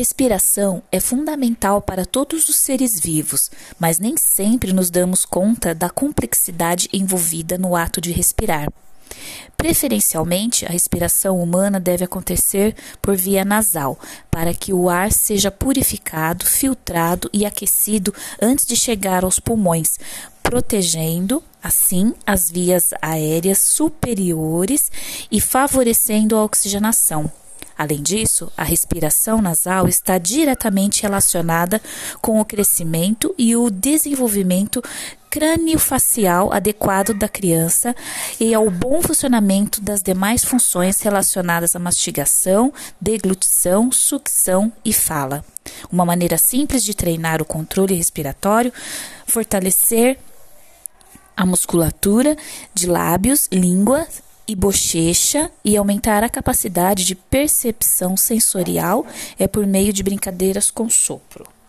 respiração é fundamental para todos os seres vivos, mas nem sempre nos damos conta da complexidade envolvida no ato de respirar. Preferencialmente, a respiração humana deve acontecer por via nasal, para que o ar seja purificado, filtrado e aquecido antes de chegar aos pulmões, protegendo, assim, as vias aéreas superiores e favorecendo a oxigenação. Além disso, a respiração nasal está diretamente relacionada com o crescimento e o desenvolvimento crânio-facial adequado da criança e ao bom funcionamento das demais funções relacionadas à mastigação, deglutição, sucção e fala. Uma maneira simples de treinar o controle respiratório, fortalecer a musculatura de lábios, língua e bochecha e aumentar a capacidade de percepção sensorial é por meio de brincadeiras com sopro.